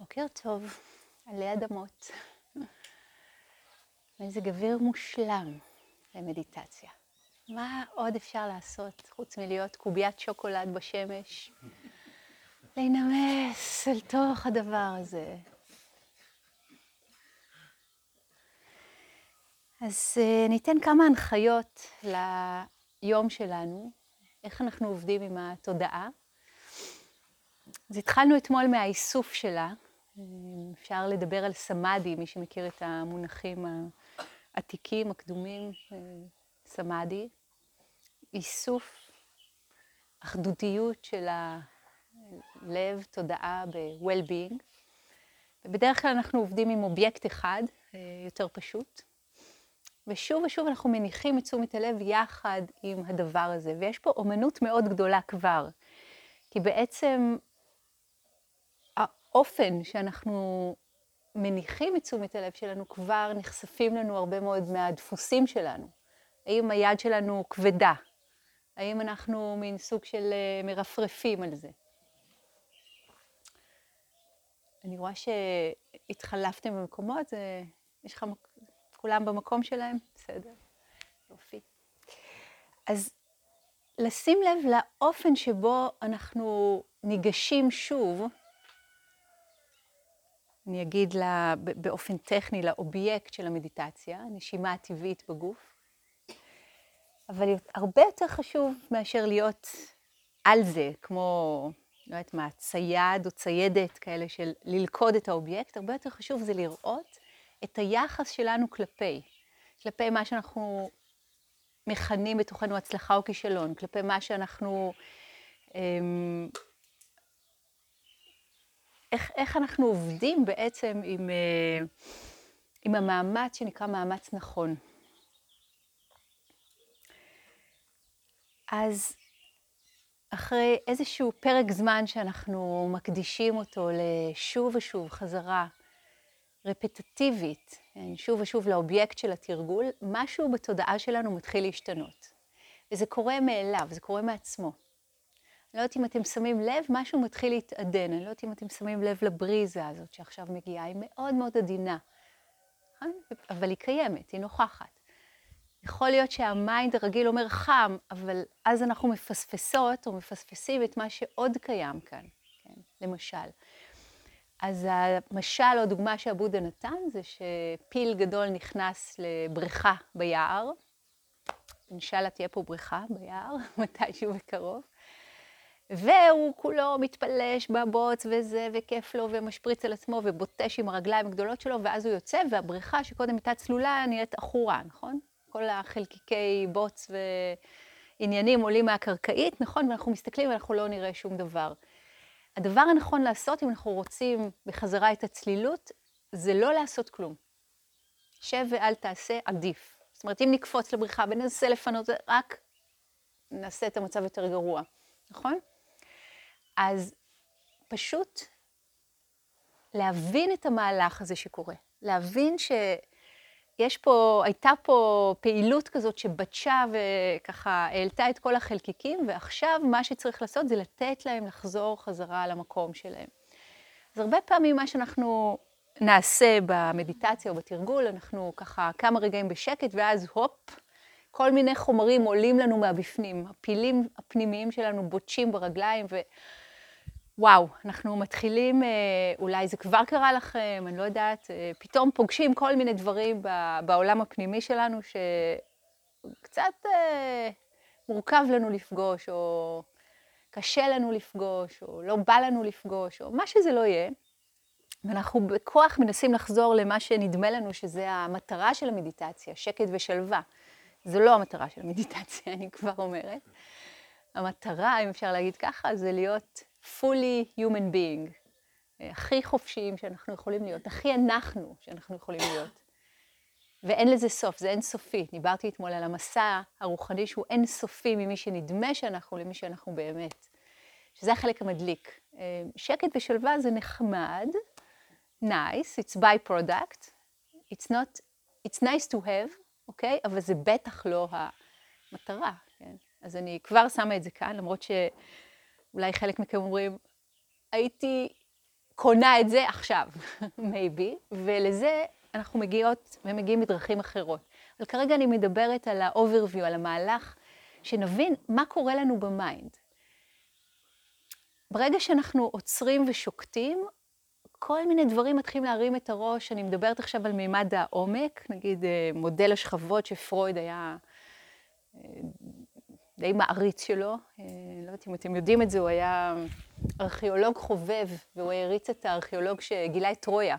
בוקר טוב, עלי אדמות. מזג אוויר מושלם למדיטציה. מה עוד אפשר לעשות חוץ מלהיות קוביית שוקולד בשמש? להינמס אל תוך הדבר הזה. אז uh, ניתן כמה הנחיות ליום שלנו, איך אנחנו עובדים עם התודעה. אז התחלנו אתמול מהאיסוף שלה, אפשר לדבר על סמאדי, מי שמכיר את המונחים העתיקים, הקדומים, סמאדי, איסוף, אחדותיות של הלב, תודעה ב-well-being. ובדרך כלל אנחנו עובדים עם אובייקט אחד, יותר פשוט. ושוב ושוב אנחנו מניחים את תשומת הלב יחד עם הדבר הזה. ויש פה אומנות מאוד גדולה כבר, כי בעצם האופן שאנחנו מניחים את תשומת הלב שלנו, כבר נחשפים לנו הרבה מאוד מהדפוסים שלנו. האם היד שלנו כבדה? האם אנחנו מין סוג של אה, מרפרפים על זה? אני רואה שהתחלפתם במקומות, זה... יש לך... כולם במקום שלהם? בסדר, יופי. אז לשים לב לאופן שבו אנחנו ניגשים שוב אני אגיד לה, באופן טכני לאובייקט של המדיטציה, נשימה הטבעית בגוף, אבל הרבה יותר חשוב מאשר להיות על זה, כמו, לא יודעת מה, צייד או ציידת כאלה של ללכוד את האובייקט, הרבה יותר חשוב זה לראות את היחס שלנו כלפי, כלפי מה שאנחנו מכנים בתוכנו הצלחה או כישלון, כלפי מה שאנחנו... אמ, איך, איך אנחנו עובדים בעצם עם, אה, עם המאמץ שנקרא מאמץ נכון. אז אחרי איזשהו פרק זמן שאנחנו מקדישים אותו לשוב ושוב חזרה רפטטיבית, כן, שוב ושוב לאובייקט של התרגול, משהו בתודעה שלנו מתחיל להשתנות. וזה קורה מאליו, זה קורה מעצמו. לא יודעת אם אתם שמים לב, משהו מתחיל להתעדן. אני לא יודעת אם אתם שמים לב לבריזה הזאת שעכשיו מגיעה, היא מאוד מאוד עדינה. נכון? אבל היא קיימת, היא נוכחת. יכול להיות שה mind הרגיל אומר חם, אבל אז אנחנו מפספסות או מפספסים את מה שעוד קיים כאן, כן? למשל. אז המשל או דוגמה שעבודה נתן זה שפיל גדול נכנס לבריכה ביער. אינשאללה תהיה פה בריכה ביער, מתישהו בקרוב. והוא כולו מתפלש בבוץ וזה, וכיף לו, ומשפריץ על עצמו, ובוטש עם הרגליים הגדולות שלו, ואז הוא יוצא, והבריכה שקודם הייתה צלולה נהיית עכורה, נכון? כל החלקיקי בוץ ועניינים עולים מהקרקעית, נכון? ואנחנו מסתכלים ואנחנו לא נראה שום דבר. הדבר הנכון לעשות, אם אנחנו רוצים בחזרה את הצלילות, זה לא לעשות כלום. שב ואל תעשה, עדיף. זאת אומרת, אם נקפוץ לבריכה וננסה לפנות, רק נעשה את המצב יותר גרוע, נכון? אז פשוט להבין את המהלך הזה שקורה, להבין שיש פה, הייתה פה פעילות כזאת שבטשה וככה העלתה את כל החלקיקים, ועכשיו מה שצריך לעשות זה לתת להם לחזור חזרה למקום שלהם. אז הרבה פעמים מה שאנחנו נעשה במדיטציה או בתרגול, אנחנו ככה כמה רגעים בשקט, ואז הופ, כל מיני חומרים עולים לנו מהבפנים. הפילים הפנימיים שלנו בוטשים ברגליים, ו... וואו, אנחנו מתחילים, אה, אולי זה כבר קרה לכם, אני לא יודעת, אה, פתאום פוגשים כל מיני דברים בעולם הפנימי שלנו שקצת אה, מורכב לנו לפגוש, או קשה לנו לפגוש, או לא בא לנו לפגוש, או מה שזה לא יהיה. ואנחנו בכוח מנסים לחזור למה שנדמה לנו שזה המטרה של המדיטציה, שקט ושלווה. זו לא המטרה של המדיטציה, אני כבר אומרת. המטרה, אם אפשר להגיד ככה, זה להיות fully human being, הכי חופשיים שאנחנו יכולים להיות, הכי אנחנו שאנחנו יכולים להיות. ואין לזה סוף, זה אינסופי. דיברתי אתמול על המסע הרוחני שהוא אינסופי ממי שנדמה שאנחנו למי שאנחנו באמת. שזה החלק המדליק. שקט ושלווה זה נחמד, nice, it's by product, it's not, it's nice to have, אוקיי? Okay? אבל זה בטח לא המטרה, כן? אז אני כבר שמה את זה כאן, למרות ש... אולי חלק מכם אומרים, הייתי קונה את זה עכשיו, maybe, ולזה אנחנו מגיעות ומגיעים מדרכים אחרות. אבל כרגע אני מדברת על ה-overview, על המהלך, שנבין מה קורה לנו ב mind. ברגע שאנחנו עוצרים ושוקטים, כל מיני דברים מתחילים להרים את הראש. אני מדברת עכשיו על מימד העומק, נגיד אה, מודל השכבות שפרויד היה אה, די מעריץ שלו. אה, לא יודעת אם אתם יודעים את זה, הוא היה ארכיאולוג חובב, והוא העריץ את הארכיאולוג שגילה את טרויה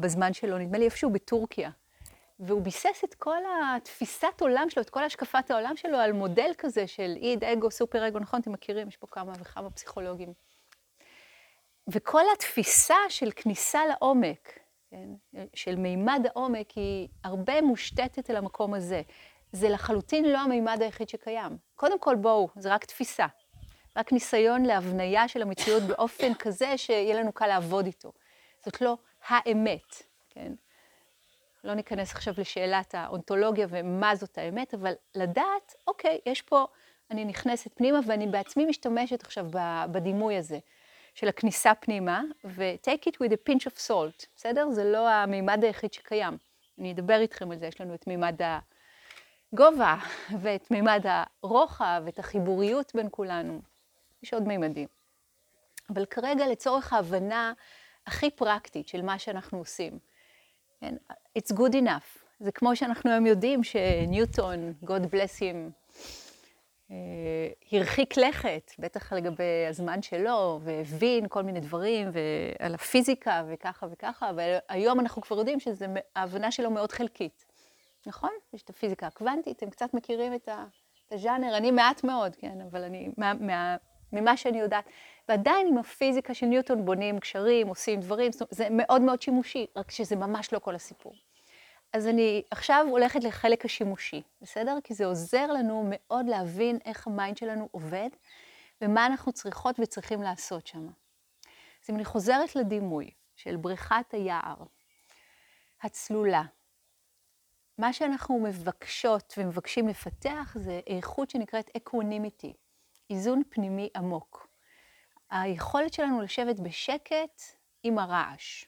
בזמן שלו, נדמה לי איפשהו בטורקיה. והוא ביסס את כל התפיסת עולם שלו, את כל השקפת העולם שלו על מודל כזה של איד, אגו, סופר אגו, נכון? אתם מכירים, יש פה כמה וכמה פסיכולוגים. וכל התפיסה של כניסה לעומק, כן, של מימד העומק, היא הרבה מושתתת על המקום הזה. זה לחלוטין לא המימד היחיד שקיים. קודם כל, בואו, זה רק תפיסה. רק ניסיון להבניה של המציאות באופן כזה שיהיה לנו קל לעבוד איתו. זאת לא האמת, כן? לא ניכנס עכשיו לשאלת האונתולוגיה ומה זאת האמת, אבל לדעת, אוקיי, יש פה, אני נכנסת פנימה ואני בעצמי משתמשת עכשיו בדימוי הזה של הכניסה פנימה, ו-take it with a pinch of salt, בסדר? זה לא המימד היחיד שקיים. אני אדבר איתכם על זה, יש לנו את מימד הגובה, ואת מימד הרוחב, ואת החיבוריות בין כולנו. יש עוד מימדים. אבל כרגע, לצורך ההבנה הכי פרקטית של מה שאנחנו עושים, כן? It's good enough. זה כמו שאנחנו היום יודעים שניוטון, God bless him, אה, הרחיק לכת, בטח לגבי הזמן שלו, והבין כל מיני דברים, ועל הפיזיקה וככה וככה, אבל היום אנחנו כבר יודעים שההבנה שלו מאוד חלקית. נכון? יש את הפיזיקה הקוונטית, אתם קצת מכירים את הז'אנר, אני מעט מאוד, כן, אבל אני, מה, מה, ממה שאני יודעת. ועדיין עם הפיזיקה של ניוטון בונים קשרים, עושים דברים, זה מאוד מאוד שימושי, רק שזה ממש לא כל הסיפור. אז אני עכשיו הולכת לחלק השימושי, בסדר? כי זה עוזר לנו מאוד להבין איך ה mind שלנו עובד, ומה אנחנו צריכות וצריכים לעשות שם. אז אם אני חוזרת לדימוי של בריכת היער, הצלולה, מה שאנחנו מבקשות ומבקשים לפתח זה איכות שנקראת equanimity, איזון פנימי עמוק. היכולת שלנו לשבת בשקט עם הרעש,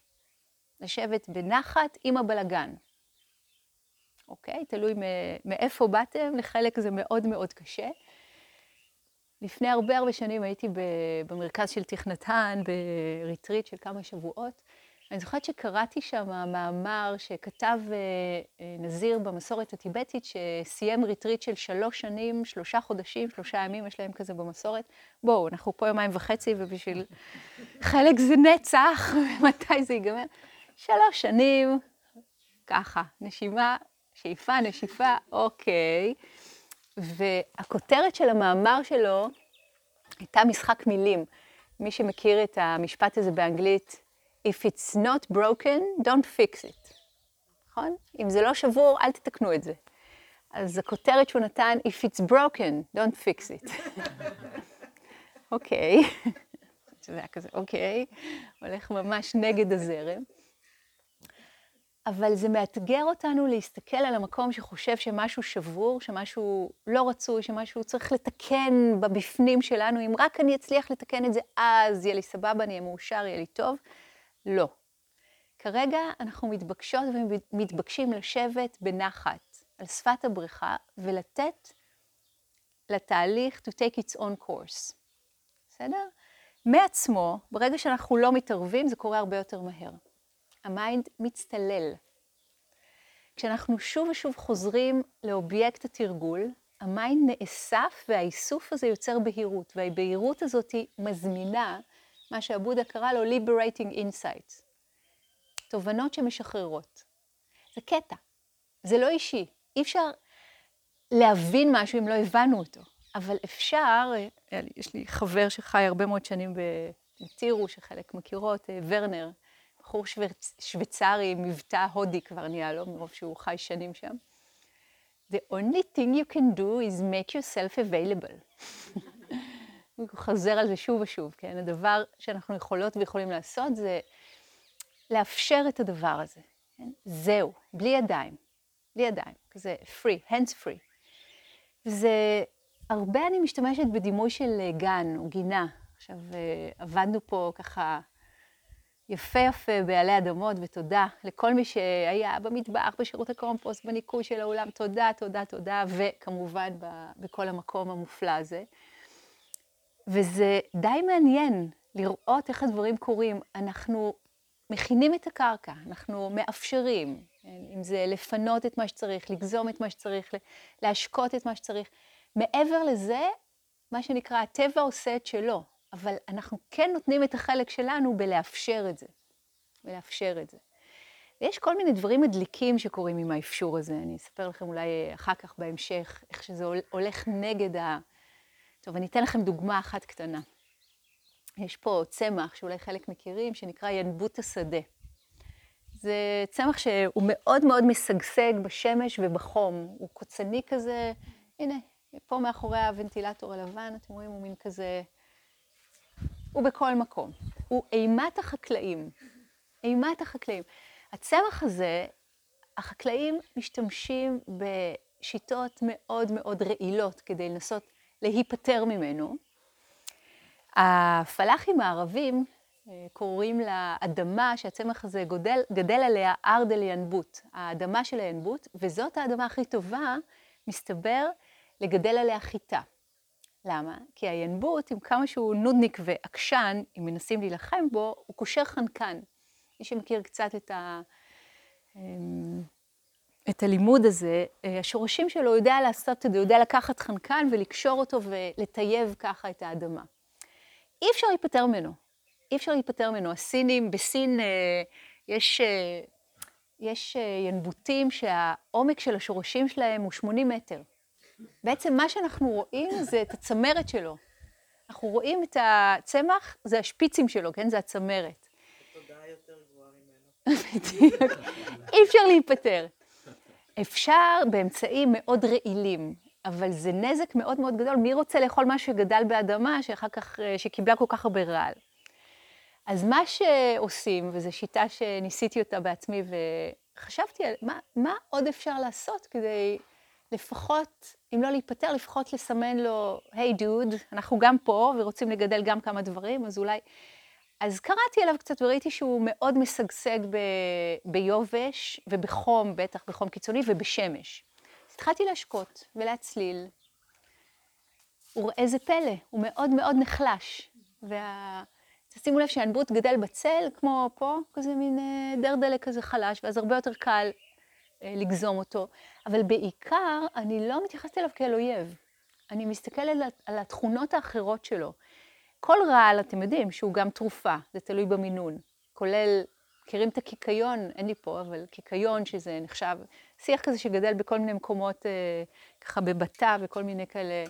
לשבת בנחת עם הבלגן. אוקיי? תלוי מאיפה באתם, לחלק זה מאוד מאוד קשה. לפני הרבה הרבה שנים הייתי במרכז של תכנתן, ב retreat של כמה שבועות. אני זוכרת שקראתי שם מאמר שכתב אה, אה, נזיר במסורת הטיבטית, שסיים ריטריט של שלוש שנים, שלושה חודשים, שלושה ימים, יש להם כזה במסורת. בואו, אנחנו פה יומיים וחצי, ובשביל חלק זה נצח, מתי זה ייגמר? שלוש שנים, ככה, נשימה, שאיפה, נשיפה, אוקיי. והכותרת של המאמר שלו הייתה משחק מילים. מי שמכיר את המשפט הזה באנגלית, If it's not broken, don't fix it. נכון? אם זה לא שבור, אל תתקנו את זה. אז הכותרת שהוא נתן, If it's broken, don't fix it. אוקיי. זה היה כזה, אוקיי, הולך ממש נגד הזרם. אבל זה מאתגר אותנו להסתכל על המקום שחושב שמשהו שבור, שמשהו לא רצוי, שמשהו צריך לתקן בבפנים שלנו. אם רק אני אצליח לתקן את זה, אז יהיה לי סבבה, אני אהיה מאושר, יהיה לי טוב. לא. כרגע אנחנו מתבקשות ומתבקשים לשבת בנחת על שפת הבריכה ולתת לתהליך to take its own course. בסדר? מעצמו, ברגע שאנחנו לא מתערבים, זה קורה הרבה יותר מהר. ה mind מצטלל. כשאנחנו שוב ושוב חוזרים לאובייקט התרגול, ה mind נאסף והאיסוף הזה יוצר בהירות, והבהירות הזאת מזמינה מה שעבודה קרא לו Liberating Insights. תובנות שמשחררות. זה קטע, זה לא אישי. אי אפשר להבין משהו אם לא הבנו אותו, אבל אפשר, יש לי חבר שחי הרבה מאוד שנים בטירו, שחלק מכירות, אה, ורנר, בחור שוויצרי, מבטא הודי כבר נהיה לו, מרוב שהוא חי שנים שם. The only thing you can do is make yourself available. הוא חוזר על זה שוב ושוב, כן? הדבר שאנחנו יכולות ויכולים לעשות זה לאפשר את הדבר הזה. כן? זהו, בלי ידיים, בלי ידיים, כזה free, hands free. וזה, הרבה אני משתמשת בדימוי של גן או גינה. עכשיו, עבדנו פה ככה יפה יפה בעלי אדמות, ותודה לכל מי שהיה במטבח, בשירות הקומפוסט, בניקוי של האולם, תודה, תודה, תודה, וכמובן בכל המקום המופלא הזה. וזה די מעניין לראות איך הדברים קורים. אנחנו מכינים את הקרקע, אנחנו מאפשרים? אם זה לפנות את מה שצריך, לגזום את מה שצריך, להשקות את מה שצריך. מעבר לזה, מה שנקרא, הטבע עושה את שלו, אבל אנחנו כן נותנים את החלק שלנו בלאפשר את זה, בלאפשר את זה. ויש כל מיני דברים מדליקים שקורים עם האפשור הזה, אני אספר לכם אולי אחר כך בהמשך, איך שזה הולך נגד ה... טוב, אני אתן לכם דוגמה אחת קטנה. יש פה צמח שאולי חלק מכירים, שנקרא ינבוט השדה. זה צמח שהוא מאוד מאוד משגשג בשמש ובחום. הוא קוצני כזה, הנה, פה מאחורי הוונטילטור הלבן, אתם רואים, הוא מין כזה... הוא בכל מקום. הוא אימת החקלאים. אימת החקלאים. הצמח הזה, החקלאים משתמשים בשיטות מאוד מאוד רעילות כדי לנסות להיפטר ממנו. הפלאחים הערבים אה, קוראים לאדמה שהצמח הזה גודל, גדל עליה ארדל ינבוט, האדמה של הינבוט, וזאת האדמה הכי טובה, מסתבר, לגדל עליה חיטה. למה? כי הינבוט, עם כמה שהוא נודניק ועקשן, אם מנסים להילחם בו, הוא קושר חנקן. מי שמכיר קצת את, ה... את הלימוד הזה, אה, השורשים שלו יודע לעשות את זה, הוא יודע לקחת חנקן ולקשור אותו ולטייב ככה את האדמה. אי אפשר להיפטר ממנו. אי אפשר להיפטר ממנו. הסינים, בסין אה, יש, אה, יש ינבוטים שהעומק של השורשים שלהם הוא 80 מטר. בעצם מה שאנחנו רואים זה את הצמרת שלו. אנחנו רואים את הצמח, זה השפיצים שלו, כן? זה הצמרת. תודעה יותר גבוהה ממנו. אי אפשר להיפטר. אפשר באמצעים מאוד רעילים, אבל זה נזק מאוד מאוד גדול. מי רוצה לאכול משהו שגדל באדמה, שאחר כך, אה, שקיבלה כל כך הרבה רעל? אז מה שעושים, וזו שיטה שניסיתי אותה בעצמי, וחשבתי על מה, מה עוד אפשר לעשות כדי לפחות, אם לא להיפטר, לפחות לסמן לו, היי hey, דוד, אנחנו גם פה ורוצים לגדל גם כמה דברים, אז אולי... אז קראתי עליו קצת וראיתי שהוא מאוד משגשג ב... ביובש ובחום, בטח בחום קיצוני, ובשמש. אז התחלתי להשקות ולהצליל. וראה זה פלא, הוא מאוד מאוד נחלש. וה... תשימו לב שהנבוט גדל בצל, כמו פה, כזה מין אה, דרדלה כזה חלש, ואז הרבה יותר קל אה, לגזום אותו. אבל בעיקר, אני לא מתייחסת אליו כאל אויב. אני מסתכלת על התכונות האחרות שלו. כל רעל, אתם יודעים, שהוא גם תרופה, זה תלוי במינון. כולל, מכירים את הקיקיון, אין לי פה, אבל קיקיון שזה נחשב, שיח כזה שגדל בכל מיני מקומות, אה, ככה בבתה וכל מיני כאלה.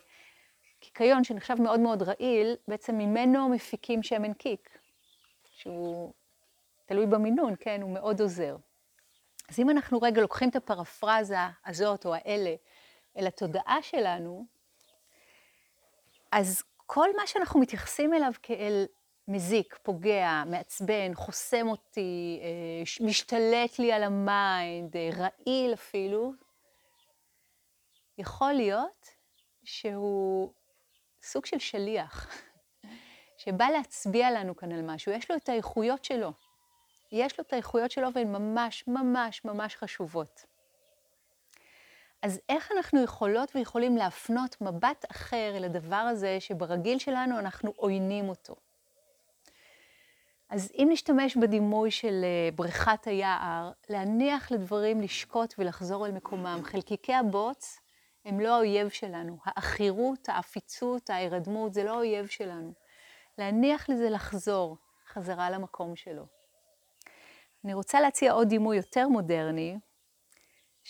קיקיון שנחשב מאוד מאוד רעיל, בעצם ממנו מפיקים שמן קיק, שהוא תלוי במינון, כן, הוא מאוד עוזר. אז אם אנחנו רגע לוקחים את הפרפרזה הזאת או האלה אל התודעה שלנו, אז כל מה שאנחנו מתייחסים אליו כאל מזיק, פוגע, מעצבן, חוסם אותי, אה, משתלט לי על ה mind, אה, רעיל אפילו, יכול להיות שהוא סוג של שליח, שבא להצביע לנו כאן על משהו, יש לו את האיכויות שלו. יש לו את האיכויות שלו והן ממש ממש ממש חשובות. אז איך אנחנו יכולות ויכולים להפנות מבט אחר אל הדבר הזה שברגיל שלנו אנחנו עוינים אותו? אז אם נשתמש בדימוי של אה, בריכת היער, להניח לדברים לשקוט ולחזור אל מקומם. חלקיקי הבוץ הם לא האויב שלנו. העכירות, העפיצות, ההירדמות, זה לא האויב שלנו. להניח לזה לחזור חזרה למקום שלו. אני רוצה להציע עוד דימוי יותר מודרני,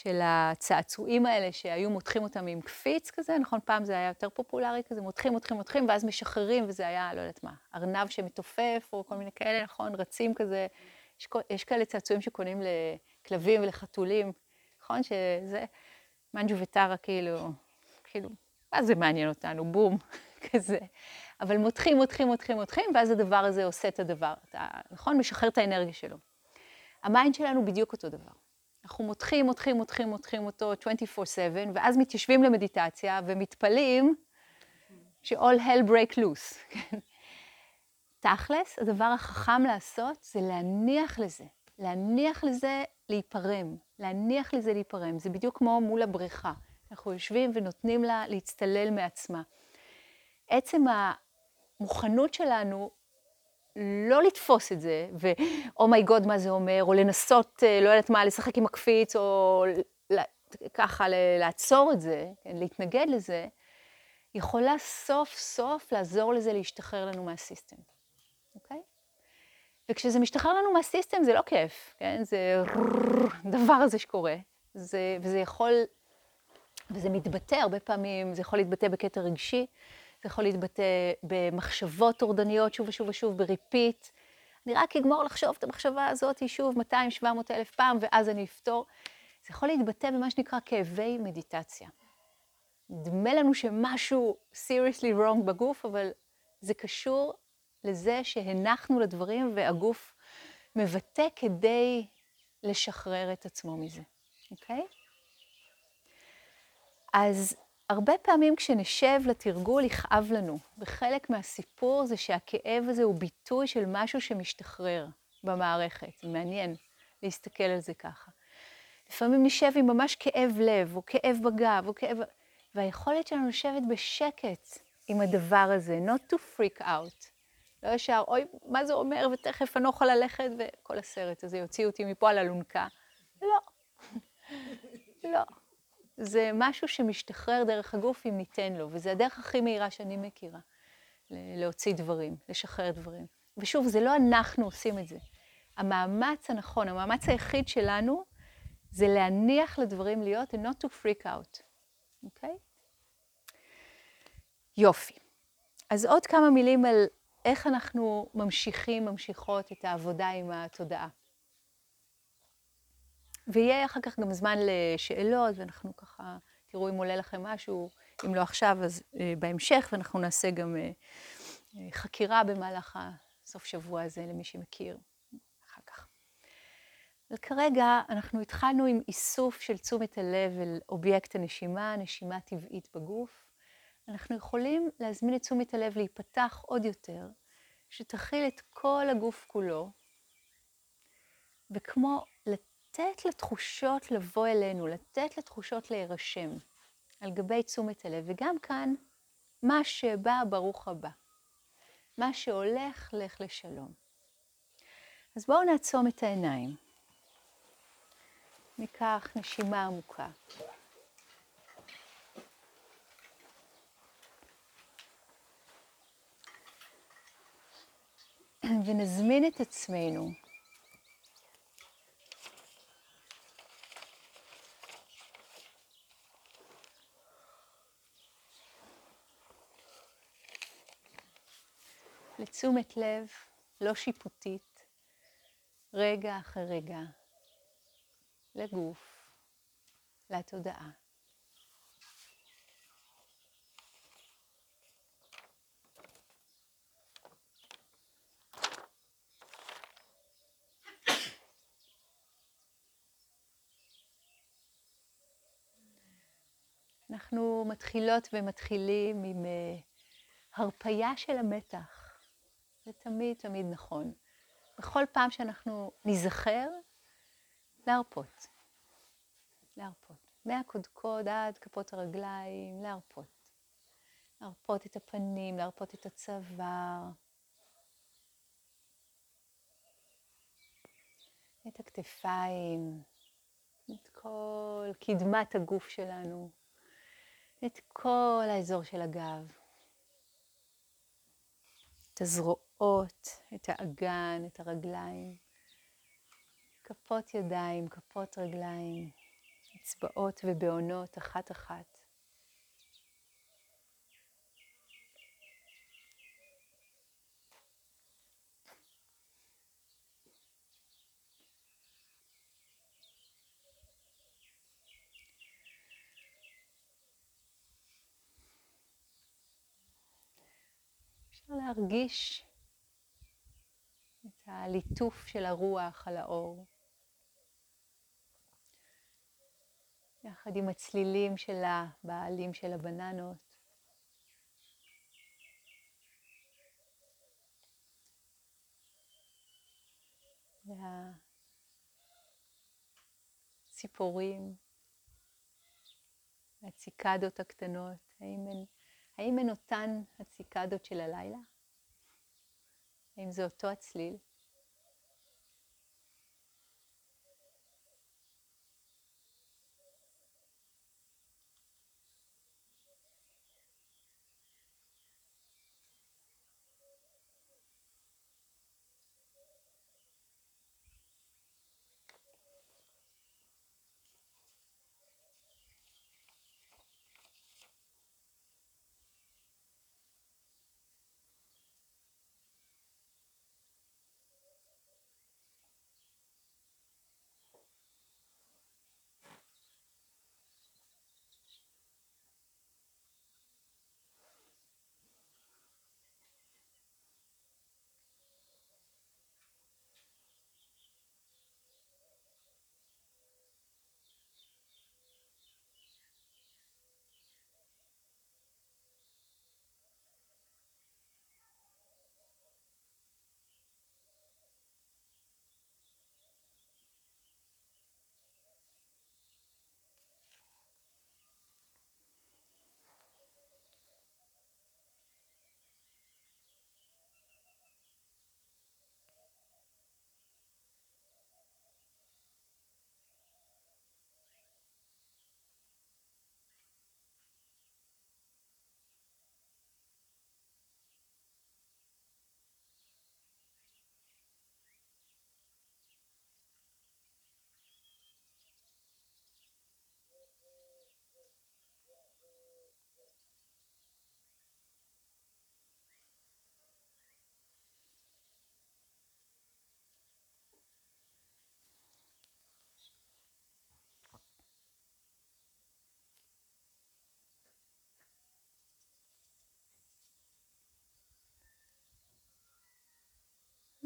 של הצעצועים האלה שהיו מותחים אותם עם קפיץ כזה, נכון? פעם זה היה יותר פופולרי כזה, מותחים, מותחים, מותחים, ואז משחררים, וזה היה, לא יודעת מה, ארנב שמתופף, או כל מיני כאלה, נכון? רצים כזה. יש, יש כאלה צעצועים שקונים לכלבים ולחתולים, נכון? שזה מנג'ו וטרה, כאילו, כאילו, מה זה מעניין אותנו? בום, כזה. אבל מותחים, מותחים, מותחים, מותחים, ואז הדבר הזה עושה את הדבר, אתה, נכון? משחרר את האנרגיה שלו. ה mind שלנו בדיוק אותו דבר. אנחנו מותחים, מותחים, מותחים, מותחים אותו 24/7, ואז מתיישבים למדיטציה ומתפלאים ש-all hell break loose. תכלס, הדבר החכם לעשות זה להניח לזה, להניח לזה להיפרם, להניח לזה להיפרם. זה בדיוק כמו מול הבריכה. אנחנו יושבים ונותנים לה להצטלל מעצמה. עצם המוכנות שלנו לא לתפוס את זה, ו-אומייגוד, oh מה זה אומר, או לנסות, אה, לא יודעת מה, לשחק עם הקפיץ, או ככה לעצור את זה, כן, להתנגד לזה, יכולה סוף סוף לעזור לזה להשתחרר לנו מהסיסטם, אוקיי? וכשזה משתחרר לנו מה system זה לא כיף, כן? זה דבר הזה שקורה, זה, וזה יכול, וזה מתבטא הרבה פעמים, זה יכול להתבטא בקטע רגשי, זה יכול להתבטא במחשבות טורדניות שוב ושוב ושוב, ב repeat. אני רק אגמור לחשוב את המחשבה הזאת שוב 200-700 אלף פעם, ואז אני אפתור. זה יכול להתבטא במה שנקרא כאבי מדיטציה. נדמה לנו שמשהו seriously wrong בגוף, אבל זה קשור לזה שהנחנו לדברים והגוף מבטא כדי לשחרר את עצמו מזה, אוקיי? אז הרבה פעמים כשנשב לתרגול יכאב לנו, וחלק מהסיפור זה שהכאב הזה הוא ביטוי של משהו שמשתחרר במערכת. זה מעניין להסתכל על זה ככה. לפעמים נשב עם ממש כאב לב, או כאב בגב, או כאב... והיכולת שלנו לשבת בשקט עם הדבר הזה, not to freak out. לא ישר, אוי, מה זה אומר, ותכף אני לא יכולה ללכת, וכל הסרט הזה יוציא אותי מפה על אלונקה. לא. לא. זה משהו שמשתחרר דרך הגוף אם ניתן לו, וזה הדרך הכי מהירה שאני מכירה, להוציא דברים, לשחרר דברים. ושוב, זה לא אנחנו עושים את זה. המאמץ הנכון, המאמץ היחיד שלנו, זה להניח לדברים להיות and not to freak out, אוקיי? Okay? יופי. אז עוד כמה מילים על איך אנחנו ממשיכים, ממשיכות את העבודה עם התודעה. ויהיה אחר כך גם זמן לשאלות, ואנחנו ככה, תראו אם עולה לכם משהו, אם לא עכשיו, אז אה, בהמשך, ואנחנו נעשה גם אה, אה, חקירה במהלך הסוף שבוע הזה, למי שמכיר, אחר כך. אבל כרגע אנחנו התחלנו עם איסוף של תשומת הלב אל אובייקט הנשימה, נשימה טבעית בגוף. אנחנו יכולים להזמין את תשומת הלב להיפתח עוד יותר, שתכיל את כל הגוף כולו, וכמו לתת לתחושות לבוא אלינו, לתת לתחושות להירשם על גבי תשומת הלב, וגם כאן, מה שבא, ברוך הבא. מה שהולך, לך לשלום. אז בואו נעצום את העיניים. ניקח נשימה עמוקה. ונזמין את עצמנו לתשומת לב לא שיפוטית, רגע אחרי רגע, לגוף, לתודעה. אנחנו מתחילות ומתחילים עם uh, הרפייה של המתח. זה תמיד תמיד נכון. בכל פעם שאנחנו ניזכר, להרפות. להרפות. מהקודקוד עד כפות הרגליים, להרפות. להרפות את הפנים, להרפות את הצוואר. את הכתפיים, את כל קדמת הגוף שלנו. את כל האזור של הגב, את הזרועות, את האגן, את הרגליים, כפות ידיים, כפות רגליים, אצבעות ובעונות אחת-אחת. להרגיש הליטוף של הרוח על האור. יחד עם הצלילים של הבעלים של הבננות. והציפורים, והציקדות הקטנות, האם הן, האם הן אותן הציקדות של הלילה? האם זה אותו הצליל?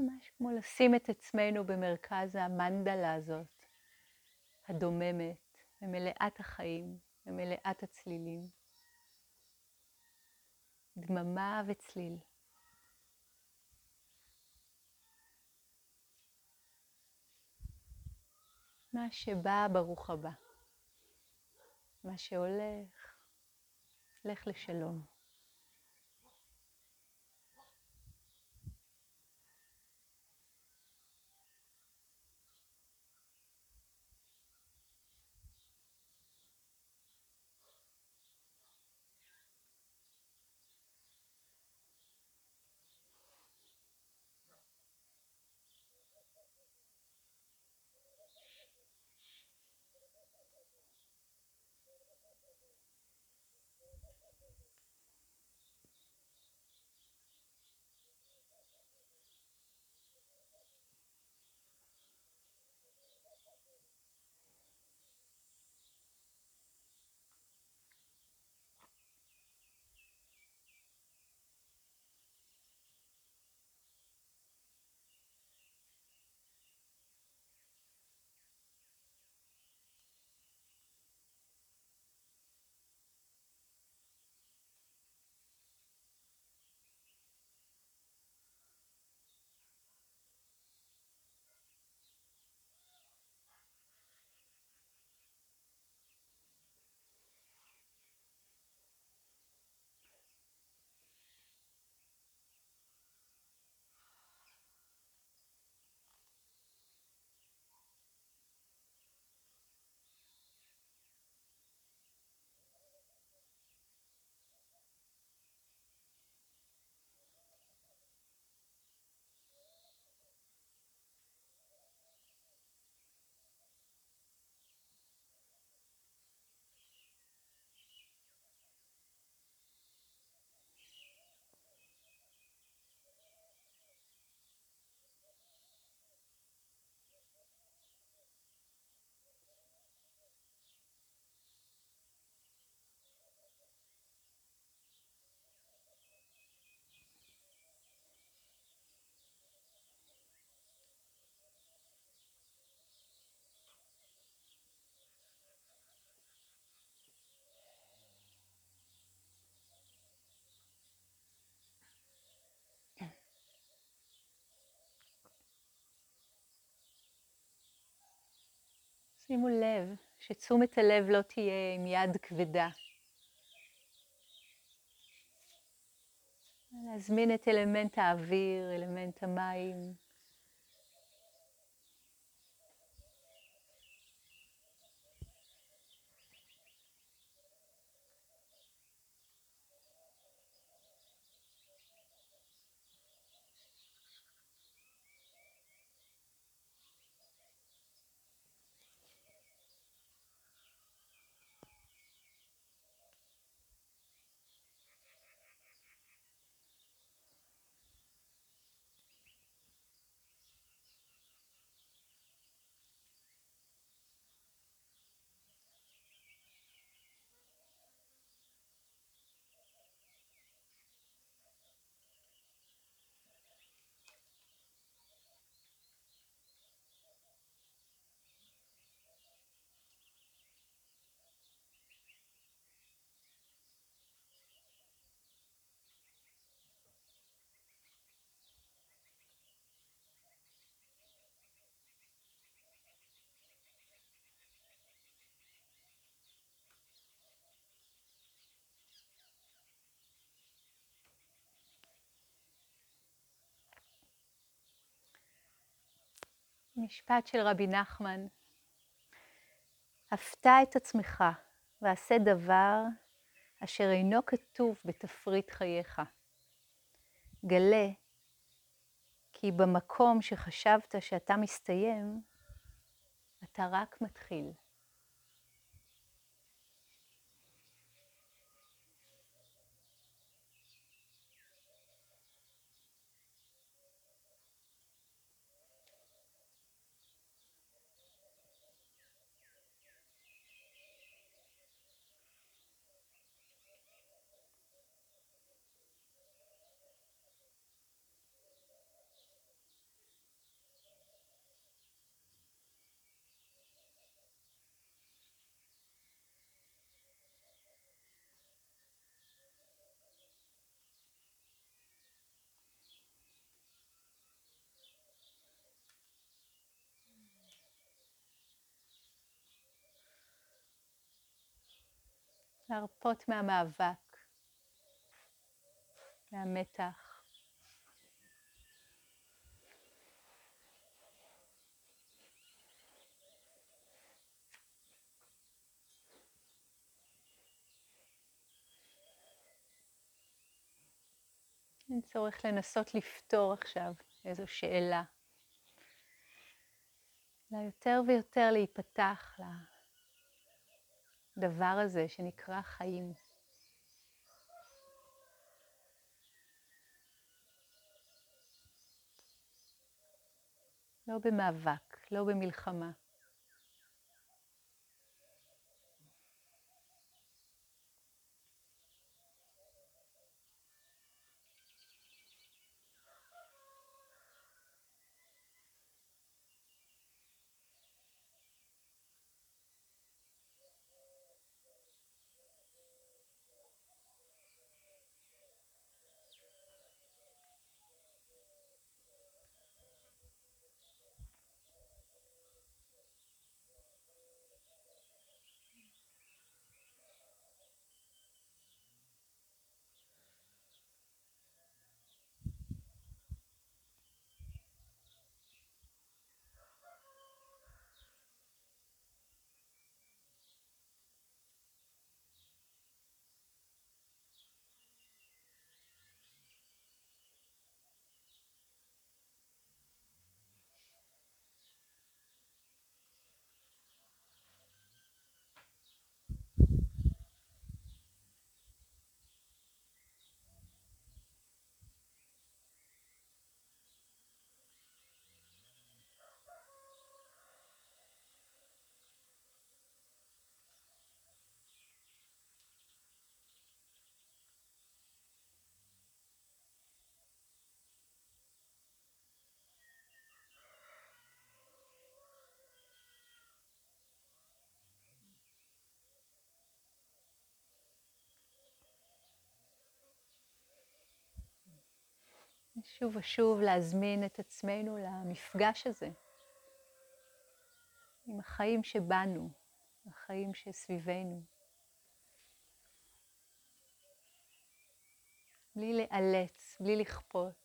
ממש כמו לשים את עצמנו במרכז המנדלה הזאת, הדוממת, ומלאת החיים, ומלאת הצלילים. דממה וצליל. מה שבא, ברוך הבא. מה שהולך, לך לשלום. שימו לב שתשומת הלב לא תהיה עם יד כבדה. להזמין את אלמנט האוויר, אלמנט המים. משפט של רבי נחמן, הפתע את עצמך ועשה דבר אשר אינו כתוב בתפריט חייך. גלה כי במקום שחשבת שאתה מסתיים, אתה רק מתחיל. להרפות מהמאבק, מהמתח. אין צורך לנסות לפתור עכשיו איזו שאלה, אלא יותר ויותר להיפתח לה. הדבר הזה שנקרא חיים. לא במאבק, לא במלחמה. שוב ושוב להזמין את עצמנו למפגש הזה. עם החיים שבנו, החיים שסביבנו. בלי לאלץ, בלי לכפות.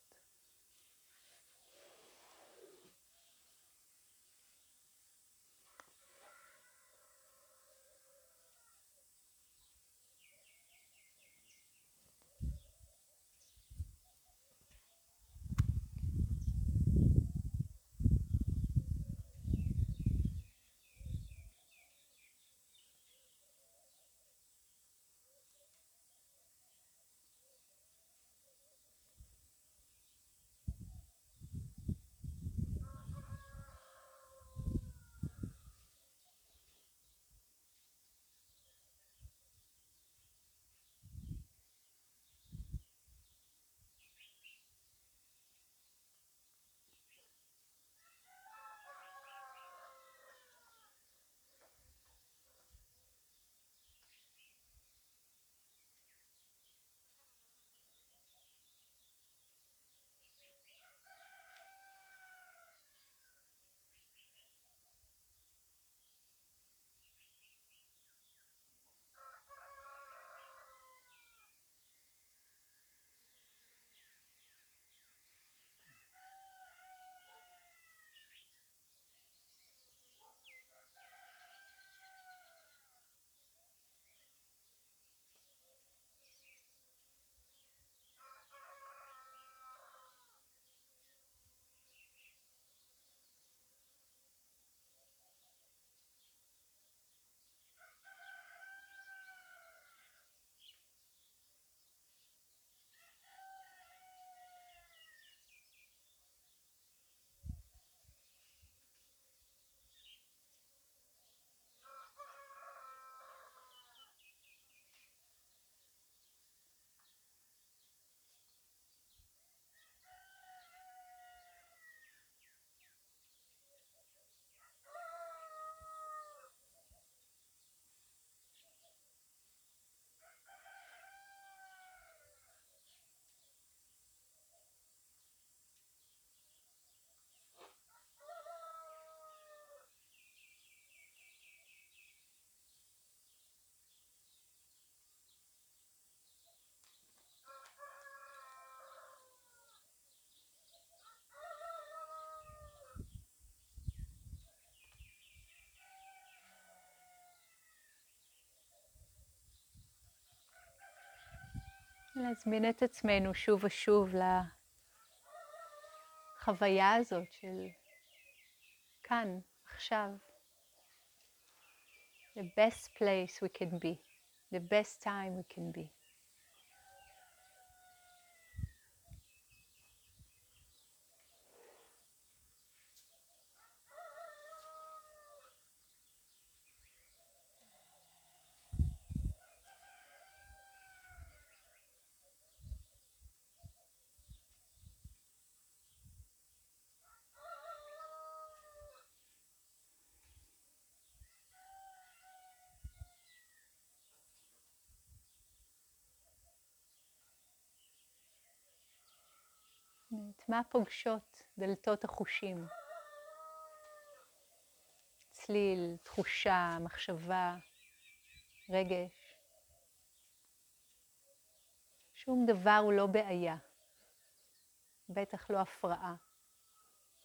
להזמין את עצמנו שוב ושוב לחוויה הזאת של כאן, עכשיו. The best place we can be, the best time we can be. את מה פוגשות דלתות החושים? צליל, תחושה, מחשבה, רגש. שום דבר הוא לא בעיה, בטח לא הפרעה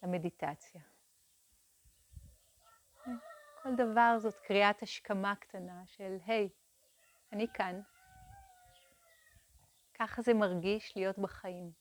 למדיטציה. כל דבר זאת קריאת השכמה קטנה של, היי, hey, אני כאן. ככה זה מרגיש להיות בחיים.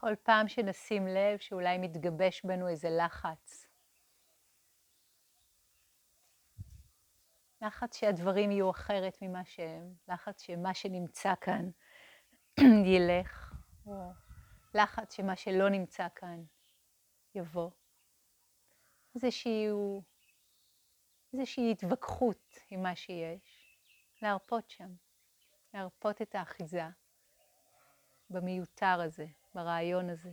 כל פעם שנשים לב שאולי מתגבש בנו איזה לחץ. לחץ שהדברים יהיו אחרת ממה שהם, לחץ שמה שנמצא כאן ילך, או לחץ שמה שלא נמצא כאן יבוא. איזושהי, איזושהי התווכחות עם מה שיש, להרפות שם, להרפות את האחיזה במיותר הזה, ברעיון הזה.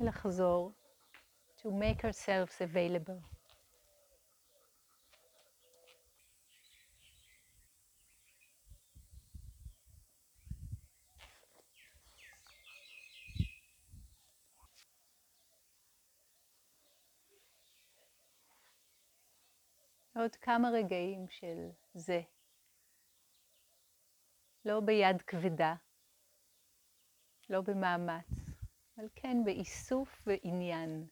ולחזור to make ourselves available. עוד כמה רגעים של זה. לא ביד כבדה, לא במאמץ, אבל כן באיסוף ועניין.